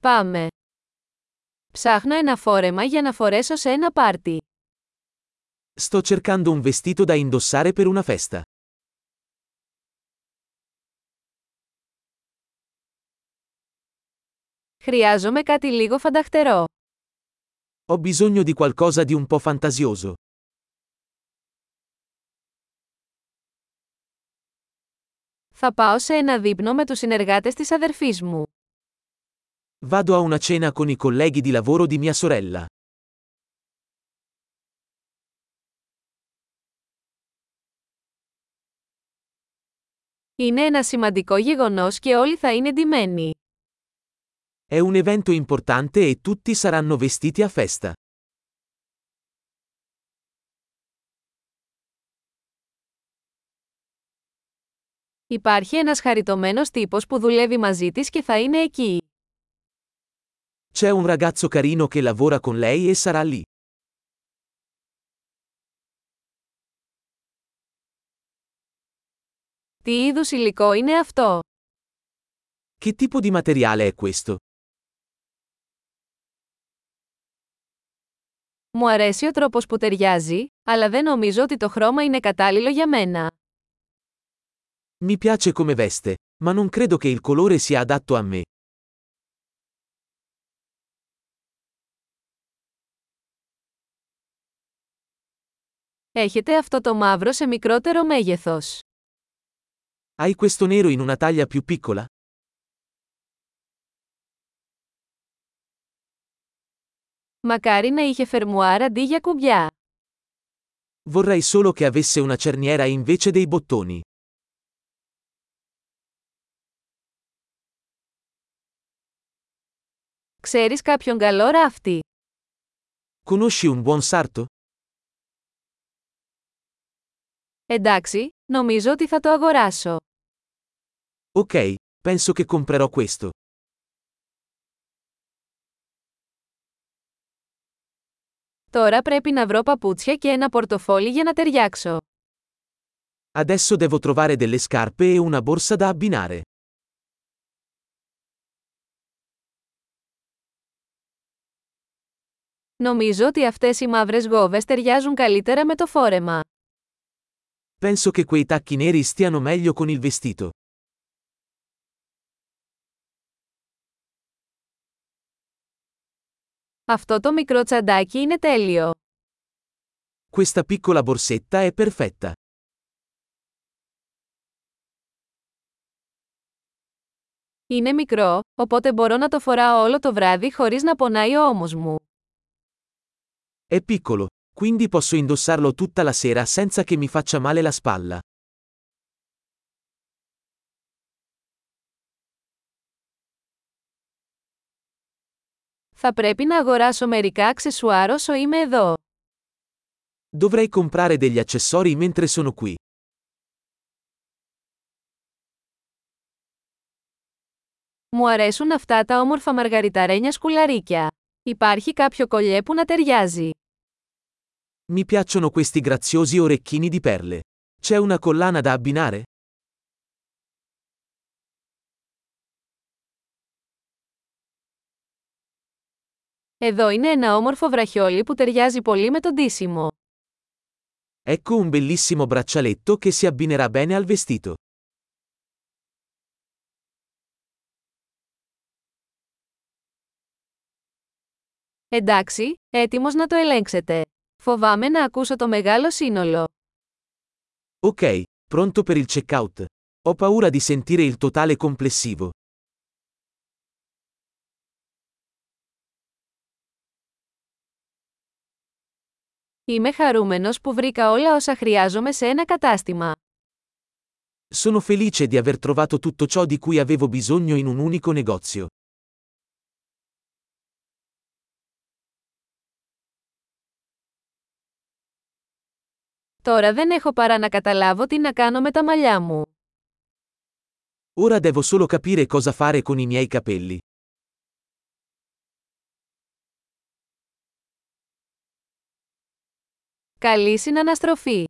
Πάμε. Ψάχνω ένα φόρεμα για να φορέσω σε ένα πάρτι. Sto cercando un vestito da indossare per una festa. Χρειάζομαι κάτι λίγο φανταχτερό. Ho bisogno di qualcosa di un po' fantasioso. Θα πάω σε ένα δείπνο με τους συνεργάτες της αδερφής μου. Vado a una cena con i colleghi di lavoro di mia sorella. Είναι ένα σημαντικό γεγονός και όλοι θα είναι ντυμένοι. È un evento importante e tutti saranno vestiti a festa. Υπάρχει ένας χαριτωμένος τύπος που δουλεύει μαζί της και θα είναι εκεί. C'è un ragazzo carino che lavora con lei e sarà lì. Τι είδους υλικό είναι αυτό? Che tipo di materiale è questo? Μου αρέσει ο τρόπος που ταιριάζει, αλλά δεν νομίζω ότι το χρώμα είναι κατάλληλο για μένα. Mi piace come veste, ma non credo che il colore sia adatto a me. Έχετε αυτό το μαύρο σε μικρότερο μέγεθος. Hai questo nero in una taglia più piccola? Μακάρι να είχε φερμουάρ αντί για κουμπιά. Vorrei solo che avesse una cerniera invece dei bottoni. Ξέρεις κάποιον καλό ράφτη. Conosci un buon sarto? Εντάξει, νομίζω ότι θα το αγοράσω. Ok, penso che comprerò questo. Τώρα πρέπει να βρω παπούτσια και ένα πορτοφόλι για να ταιριάξω. Adesso devo trovare delle scarpe e una borsa da abbinare. Νομίζω ότι αυτές οι μαύρες γόβες ταιριάζουν καλύτερα με το φόρεμα. Penso che quei tacchi neri stiano meglio con il vestito. Αυτό το μικρό τσαντάκι είναι τέλειο. Questa piccola borsetta è perfetta. Είναι μικρό, οπότε μπορώ να το φοράω όλο το βράδυ χωρίς να πονάει ο ώμος μου. È piccolo, quindi posso indossarlo tutta la sera senza che mi faccia male la spalla. Θα πρέπει να αγοράσω μερικά αξεσουάρ όσο είμαι εδώ. Dovrei comprare degli accessori mentre sono qui. Μου αρέσουν αυτά τα όμορφα μαργαριταρένια σκουλαρίκια. Υπάρχει κάποιο κολλιέ που να ταιριάζει. Mi piacciono questi graziosi orecchini di perle. C'è una collana da abbinare? Εδώ είναι ένα όμορφο βραχιόλι που ταιριάζει πολύ με το ντύσιμο. Ecco un bellissimo braccialetto che si abbinerà bene al vestito. Εντάξει, έτοιμος να το ελέγξετε. Φοβάμαι να ακούσω το μεγάλο σύνολο. Ok, pronto per il checkout. Ho paura di sentire il totale complessivo. Είμαι χαρούμενος που βρήκα όλα όσα χρειάζομαι σε ένα κατάστημα. Sono felice di aver trovato tutto ciò di cui avevo bisogno in un unico negozio. Τώρα δεν έχω παρά να καταλάβω τι να κάνω με τα μαλλιά μου. Ora devo solo capire cosa fare con i miei capelli. Καλή συναναστροφή!